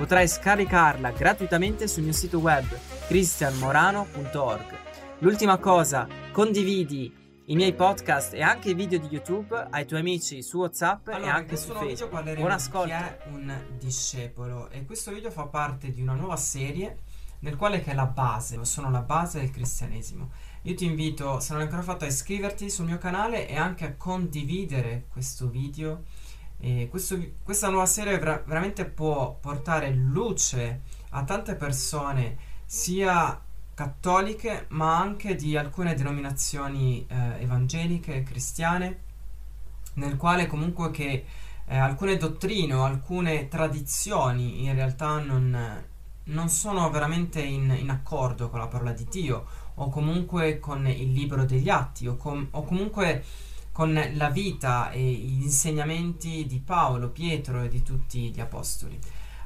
Potrai scaricarla gratuitamente sul mio sito web cristianmorano.org. L'ultima cosa, condividi i miei podcast e anche i video di YouTube ai tuoi amici su WhatsApp allora, e anche su Facebook. Buon ascolto. Chi è un discepolo e questo video fa parte di una nuova serie nel quale che è la base, sono la base del cristianesimo. Io ti invito, se non l'hai ancora fatto, a iscriverti sul mio canale e anche a condividere questo video. Questo, questa nuova serie vera- veramente può portare luce a tante persone sia cattoliche ma anche di alcune denominazioni eh, evangeliche e cristiane nel quale comunque che eh, alcune dottrine o alcune tradizioni in realtà non, non sono veramente in, in, accordo con la parola di Dio o comunque con il libro degli atti o, com- o comunque con la vita e gli insegnamenti di Paolo, Pietro e di tutti gli apostoli.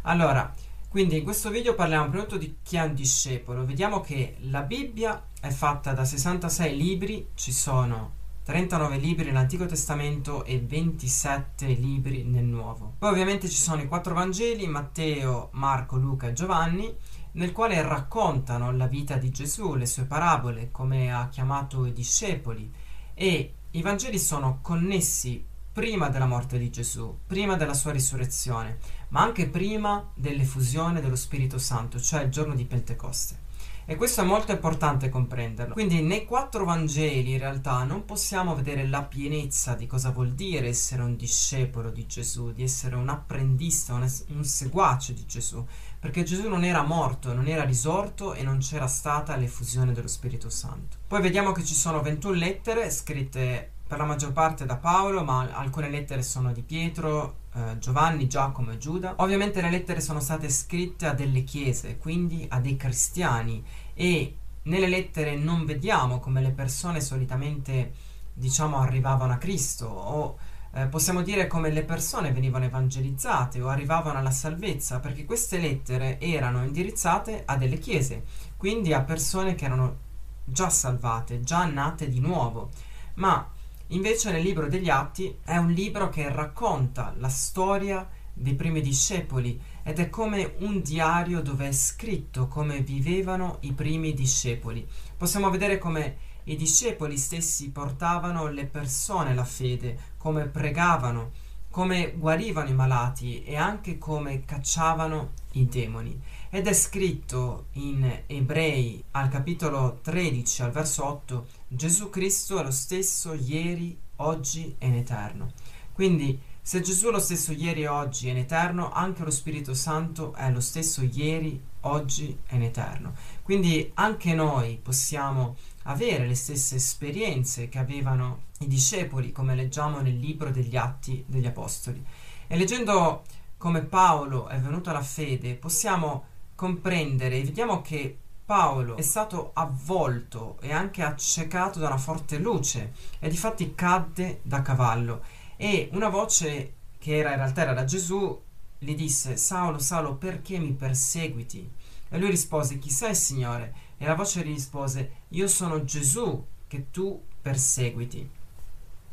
Allora, quindi in questo video parliamo prima di di chi è un discepolo. Vediamo che la Bibbia è fatta da 66 libri, ci sono 39 libri nell'Antico Testamento e 27 libri nel Nuovo. Poi ovviamente ci sono i quattro Vangeli, Matteo, Marco, Luca e Giovanni, nel quale raccontano la vita di Gesù, le sue parabole, come ha chiamato i discepoli e i Vangeli sono connessi prima della morte di Gesù, prima della sua risurrezione, ma anche prima dell'effusione dello Spirito Santo, cioè il giorno di Pentecoste. E questo è molto importante comprenderlo. Quindi nei quattro Vangeli in realtà non possiamo vedere la pienezza di cosa vuol dire essere un discepolo di Gesù, di essere un apprendista, un, es- un seguace di Gesù, perché Gesù non era morto, non era risorto e non c'era stata l'effusione dello Spirito Santo. Poi vediamo che ci sono 21 lettere scritte per la maggior parte da Paolo, ma alcune lettere sono di Pietro, eh, Giovanni, Giacomo e Giuda. Ovviamente le lettere sono state scritte a delle chiese, quindi a dei cristiani e nelle lettere non vediamo come le persone solitamente diciamo arrivavano a Cristo o eh, possiamo dire come le persone venivano evangelizzate o arrivavano alla salvezza, perché queste lettere erano indirizzate a delle chiese, quindi a persone che erano già salvate, già nate di nuovo. Ma Invece nel libro degli Atti è un libro che racconta la storia dei primi discepoli ed è come un diario dove è scritto come vivevano i primi discepoli. Possiamo vedere come i discepoli stessi portavano le persone alla fede, come pregavano, come guarivano i malati e anche come cacciavano i demoni. Ed è scritto in Ebrei al capitolo 13 al verso 8 Gesù Cristo è lo stesso ieri, oggi e in eterno. Quindi se Gesù è lo stesso ieri oggi e in eterno, anche lo Spirito Santo è lo stesso ieri, oggi e in eterno. Quindi anche noi possiamo avere le stesse esperienze che avevano i discepoli, come leggiamo nel libro degli Atti degli Apostoli. E leggendo come Paolo è venuto alla fede, possiamo comprendere e vediamo che Paolo è stato avvolto e anche accecato da una forte luce e difatti cadde da cavallo e una voce che era in realtà era da Gesù gli disse Saulo, Saulo, perché mi perseguiti? E lui rispose Chi sei, Signore? E la voce gli rispose Io sono Gesù che tu perseguiti.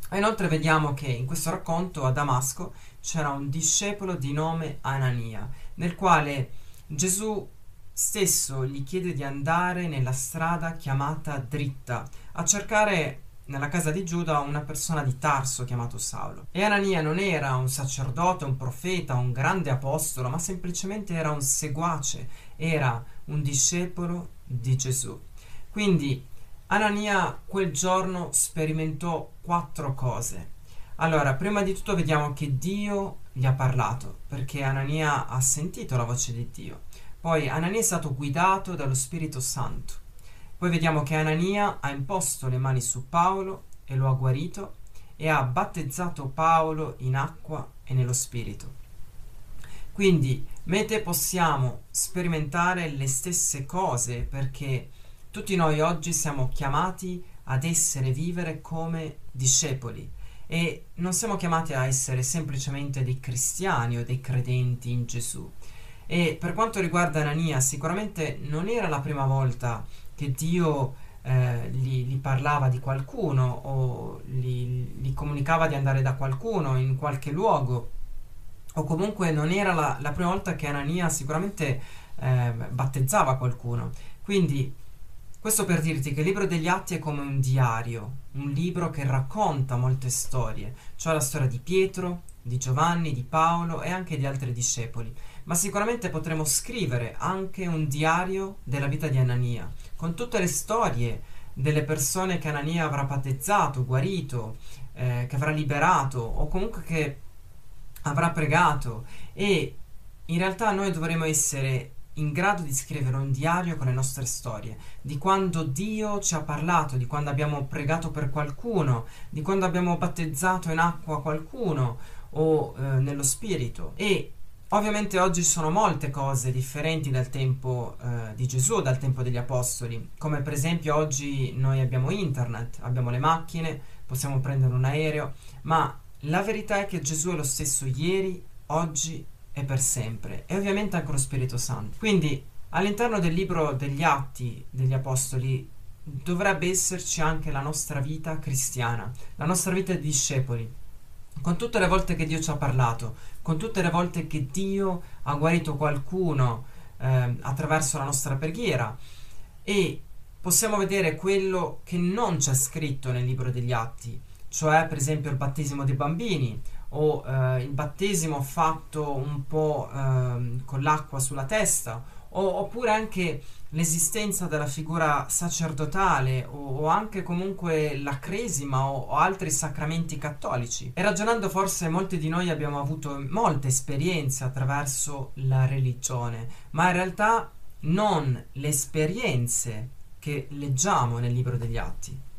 E inoltre vediamo che in questo racconto a Damasco c'era un discepolo di nome Anania, nel quale Gesù stesso gli chiede di andare nella strada chiamata dritta a cercare nella casa di Giuda una persona di Tarso chiamato Saulo. E Anania non era un sacerdote, un profeta, un grande apostolo, ma semplicemente era un seguace, era un discepolo di Gesù. Quindi Anania quel giorno sperimentò quattro cose. Allora, prima di tutto vediamo che Dio gli ha parlato, perché Anania ha sentito la voce di Dio. Poi Anania è stato guidato dallo Spirito Santo. Poi vediamo che Anania ha imposto le mani su Paolo e lo ha guarito e ha battezzato Paolo in acqua e nello Spirito. Quindi me e te possiamo sperimentare le stesse cose perché Tutti noi oggi siamo chiamati ad essere vivere come discepoli e non siamo chiamati a essere semplicemente dei cristiani o dei credenti in Gesù. E per quanto riguarda Anania, sicuramente non era la prima volta che Dio eh, gli, gli, parlava di qualcuno o gli, gli, comunicava di andare da qualcuno in qualche luogo o comunque non era la, la prima volta che Anania sicuramente eh, battezzava qualcuno. Quindi questo per dirti che il libro degli atti è come un diario, un libro che racconta molte storie, cioè la storia di Pietro, di Giovanni, di Paolo e anche di altri discepoli. Ma sicuramente potremo scrivere anche un diario della vita di Anania, con tutte le storie delle persone che Anania avrà battezzato, guarito, eh, che avrà liberato o comunque che avrà pregato e in realtà noi dovremo essere in grado di scrivere un diario con le nostre storie, di quando Dio ci ha parlato, di quando abbiamo pregato per qualcuno, di quando abbiamo battezzato in acqua qualcuno o eh, nello spirito. E ovviamente oggi sono molte cose differenti dal tempo eh, di Gesù, dal tempo degli Apostoli, come per esempio oggi noi abbiamo internet, abbiamo le macchine, possiamo prendere un aereo, ma la verità è che Gesù è lo stesso ieri, oggi e per sempre e ovviamente anche lo Spirito Santo. Quindi all'interno del libro degli Atti degli Apostoli dovrebbe esserci anche la nostra vita cristiana, la nostra vita di discepoli, con tutte le volte che Dio ci ha parlato, con tutte le volte che Dio ha guarito qualcuno eh, attraverso la nostra preghiera. E possiamo vedere quello che non c'è scritto nel libro degli Atti, cioè per esempio il battesimo dei bambini o eh, il battesimo fatto un po' eh, con l'acqua sulla testa o, oppure anche l'esistenza della figura sacerdotale o, o anche comunque la cresima o, o, altri sacramenti cattolici. E ragionando forse molti di noi abbiamo avuto molte esperienze attraverso la religione, ma in realtà non le esperienze che leggiamo nel libro degli atti.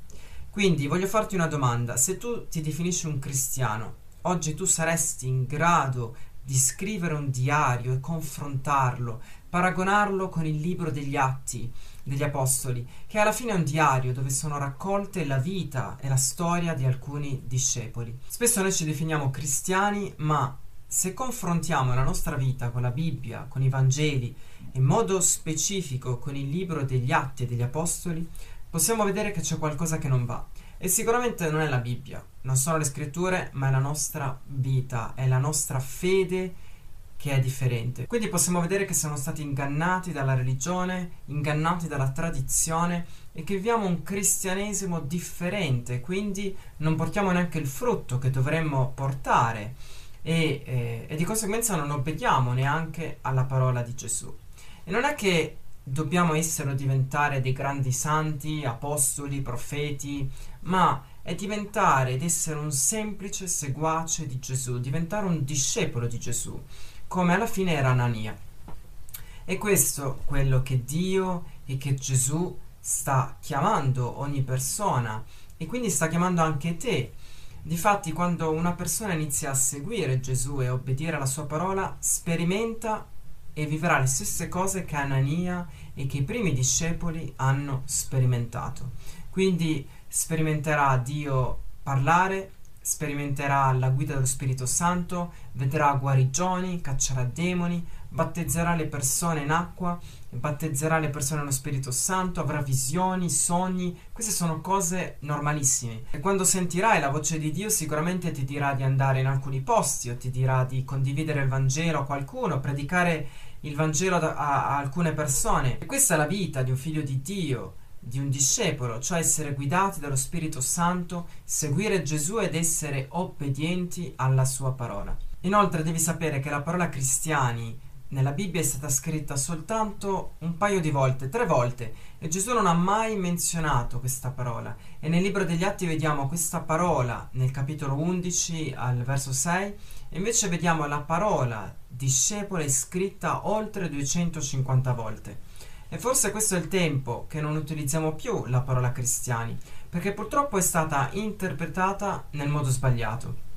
Quindi voglio farti una domanda, se tu ti definisci un cristiano, oggi tu saresti in grado di scrivere un diario e confrontarlo, paragonarlo con il libro degli atti degli apostoli, che alla fine è un diario dove sono raccolte la vita e la storia di alcuni discepoli. Spesso noi ci definiamo cristiani, ma se confrontiamo la nostra vita con la Bibbia, con i Vangeli, in modo specifico con il libro degli atti degli apostoli, possiamo vedere che c'è qualcosa che non va. E sicuramente non è la Bibbia, non sono le scritture, ma è la nostra vita, è la nostra fede che è differente. Quindi possiamo vedere che siamo stati ingannati dalla religione, ingannati dalla tradizione e che viviamo un cristianesimo differente, quindi non portiamo neanche il frutto che dovremmo portare e, eh, e di conseguenza non obbediamo neanche alla parola di Gesù. E non è che dobbiamo essere o diventare dei grandi santi, apostoli, profeti, ma è diventare ed essere un semplice seguace di Gesù, diventare un discepolo di Gesù, come alla fine era Anania. E questo è quello che Dio e che Gesù sta chiamando ogni persona e quindi sta chiamando anche te. Difatti, quando una persona inizia a seguire Gesù e obbedire alla sua parola, sperimenta e vivrà le stesse cose che Anania e che i primi discepoli hanno sperimentato. Quindi sperimenterà Dio parlare, sperimenterà la guida dello Spirito Santo, vedrà guarigioni, caccerà demoni, battezzerà le persone in acqua, battezzerà le persone nello Spirito Santo, avrà visioni, sogni, queste sono cose normalissime. E quando sentirai la voce di Dio sicuramente ti dirà di andare in alcuni posti o ti dirà di condividere il Vangelo a qualcuno, predicare il Vangelo a, a alcune persone. E questa è la vita di un figlio di Dio di un discepolo, cioè essere guidati dallo Spirito Santo, seguire Gesù ed essere obbedienti alla sua parola. Inoltre devi sapere che la parola cristiani nella Bibbia è stata scritta soltanto un paio di volte, tre volte, e Gesù non ha mai menzionato questa parola. E nel libro degli Atti vediamo questa parola nel capitolo 11 al verso 6, e invece vediamo la parola discepolo scritta oltre 250 volte. E forse questo è il tempo che non utilizziamo più la parola cristiani, perché purtroppo è stata interpretata nel modo sbagliato.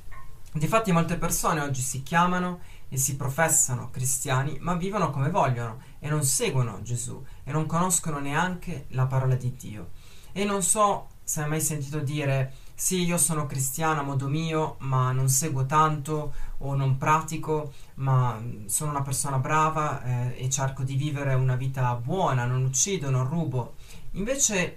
Difatti molte persone oggi si chiamano e si professano cristiani, ma vivono come vogliono e non seguono Gesù e non conoscono neanche la parola di Dio. E non so se hai mai sentito dire sì, io sono cristiano a modo mio, ma non seguo tanto o non pratico, ma sono una persona brava eh, e cerco di vivere una vita buona, non uccido, non rubo. Invece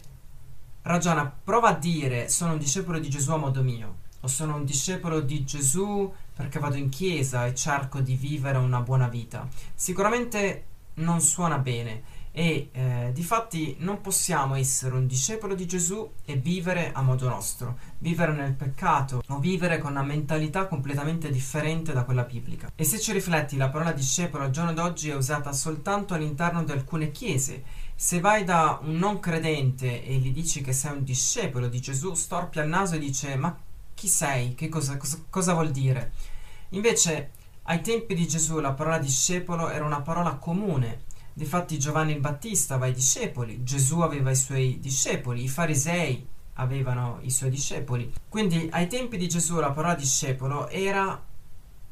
ragiona, prova a dire sono un discepolo di Gesù a modo mio, o sono un discepolo di Gesù perché vado in chiesa e cerco di vivere una buona vita. Sicuramente non suona bene e eh, difatti non possiamo essere un discepolo di Gesù e vivere a modo nostro, vivere nel peccato o vivere con una mentalità completamente differente da quella biblica. E se ci rifletti, la parola discepolo al giorno d'oggi è usata soltanto all'interno di alcune chiese. Se vai da un non credente e gli dici che sei un discepolo di Gesù, storpia il naso e dice ma chi sei? Che cosa, cosa, cosa vuol dire? Invece ai tempi di Gesù la parola discepolo era una parola comune Difatti Giovanni il Battista aveva i discepoli, Gesù aveva i suoi discepoli, i farisei avevano i suoi discepoli. Quindi ai tempi di Gesù la parola discepolo era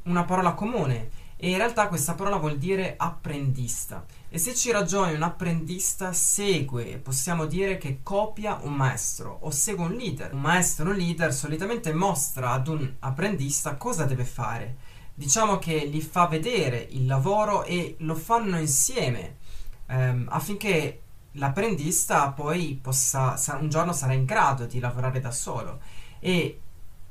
una parola comune e in realtà questa parola vuol dire apprendista. E se ci ragioni un apprendista segue, possiamo dire che copia un maestro o segue un leader. Un maestro, un leader solitamente mostra ad un apprendista cosa deve fare. Diciamo che gli fa vedere il lavoro e lo fanno insieme ehm, affinché l'apprendista poi possa, un giorno sarà in grado di lavorare da solo. E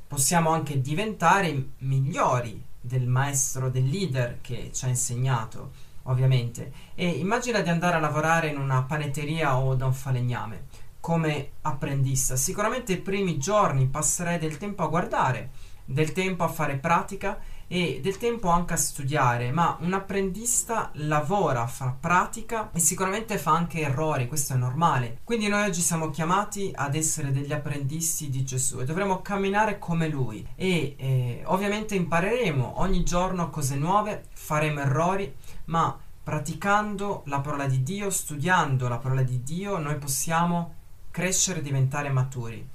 possiamo anche diventare migliori del maestro, del leader che ci ha insegnato, ovviamente. E immagina di andare a lavorare in una panetteria o da un falegname come apprendista. Sicuramente i primi giorni passerei del tempo a guardare, del tempo a fare pratica e del tempo anche a studiare, ma un apprendista lavora, fa pratica e sicuramente fa anche errori, questo è normale. Quindi noi oggi siamo chiamati ad essere degli apprendisti di Gesù e dovremo camminare come Lui e eh, ovviamente impareremo ogni giorno cose nuove, faremo errori, ma praticando la parola di Dio, studiando la parola di Dio, noi possiamo crescere e diventare maturi.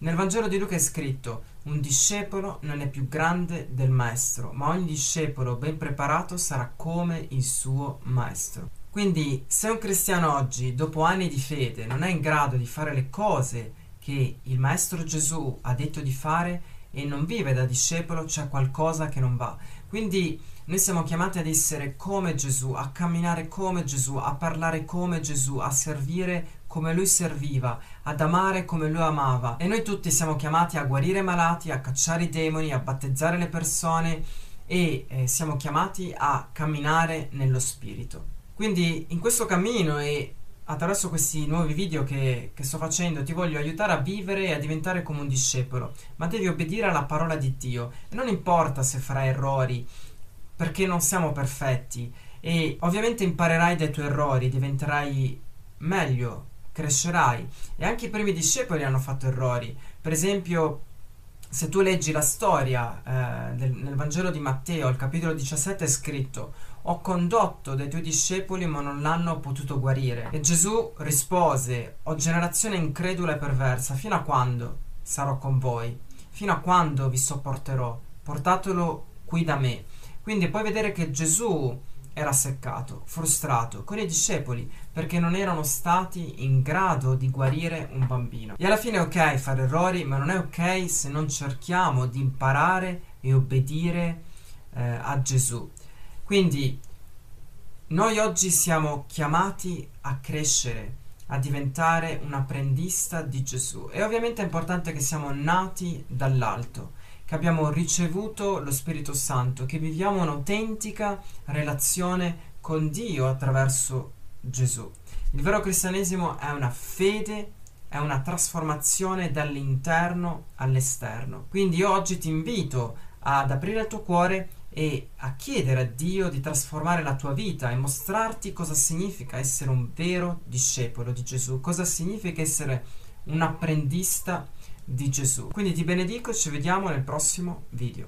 Nel Vangelo di Luca è scritto: Un discepolo non è più grande del maestro, ma ogni discepolo ben preparato sarà come il suo maestro. Quindi, se un cristiano oggi, dopo anni di fede, non è in grado di fare le cose che il maestro Gesù ha detto di fare e non vive da discepolo, c'è qualcosa che non va. Quindi noi siamo chiamati ad essere come Gesù, a camminare come Gesù, a parlare come Gesù, a servire come lui serviva, ad amare come lui amava. E noi tutti siamo chiamati a guarire i malati, a cacciare i demoni, a battezzare le persone e eh, siamo chiamati a camminare nello Spirito. Quindi in questo cammino e attraverso questi nuovi video che, che, sto facendo ti voglio aiutare a vivere e a diventare come un discepolo, ma devi obbedire alla parola di Dio e non importa se farai errori, perché non siamo perfetti e ovviamente imparerai dai tuoi errori, diventerai meglio crescerai. E anche i primi discepoli hanno fatto errori. Per esempio, se tu leggi la storia eh, del, nel Vangelo di Matteo, al capitolo 17 è scritto ho condotto dei tuoi discepoli ma non l'hanno potuto guarire. E Gesù rispose, o generazione incredula e perversa, fino a quando sarò con voi? Fino a quando vi sopporterò? Portatelo qui da me. Quindi puoi vedere che Gesù era seccato, frustrato con i discepoli perché non erano stati in grado di guarire un bambino. E alla fine è ok fare errori, ma non è ok se non cerchiamo di imparare e obbedire eh, a Gesù. Quindi noi oggi siamo chiamati a crescere, a diventare un apprendista di Gesù. E ovviamente è importante che siamo nati dall'alto che abbiamo ricevuto lo Spirito Santo, che viviamo un'autentica relazione con Dio attraverso Gesù. Il vero cristianesimo è una fede, è una trasformazione dall'interno all'esterno. Quindi io oggi ti invito ad aprire il tuo cuore e a chiedere a Dio di trasformare la tua vita e mostrarti cosa significa essere un vero discepolo di Gesù, cosa significa essere un apprendista di Gesù. Quindi ti benedico e ci vediamo nel prossimo video.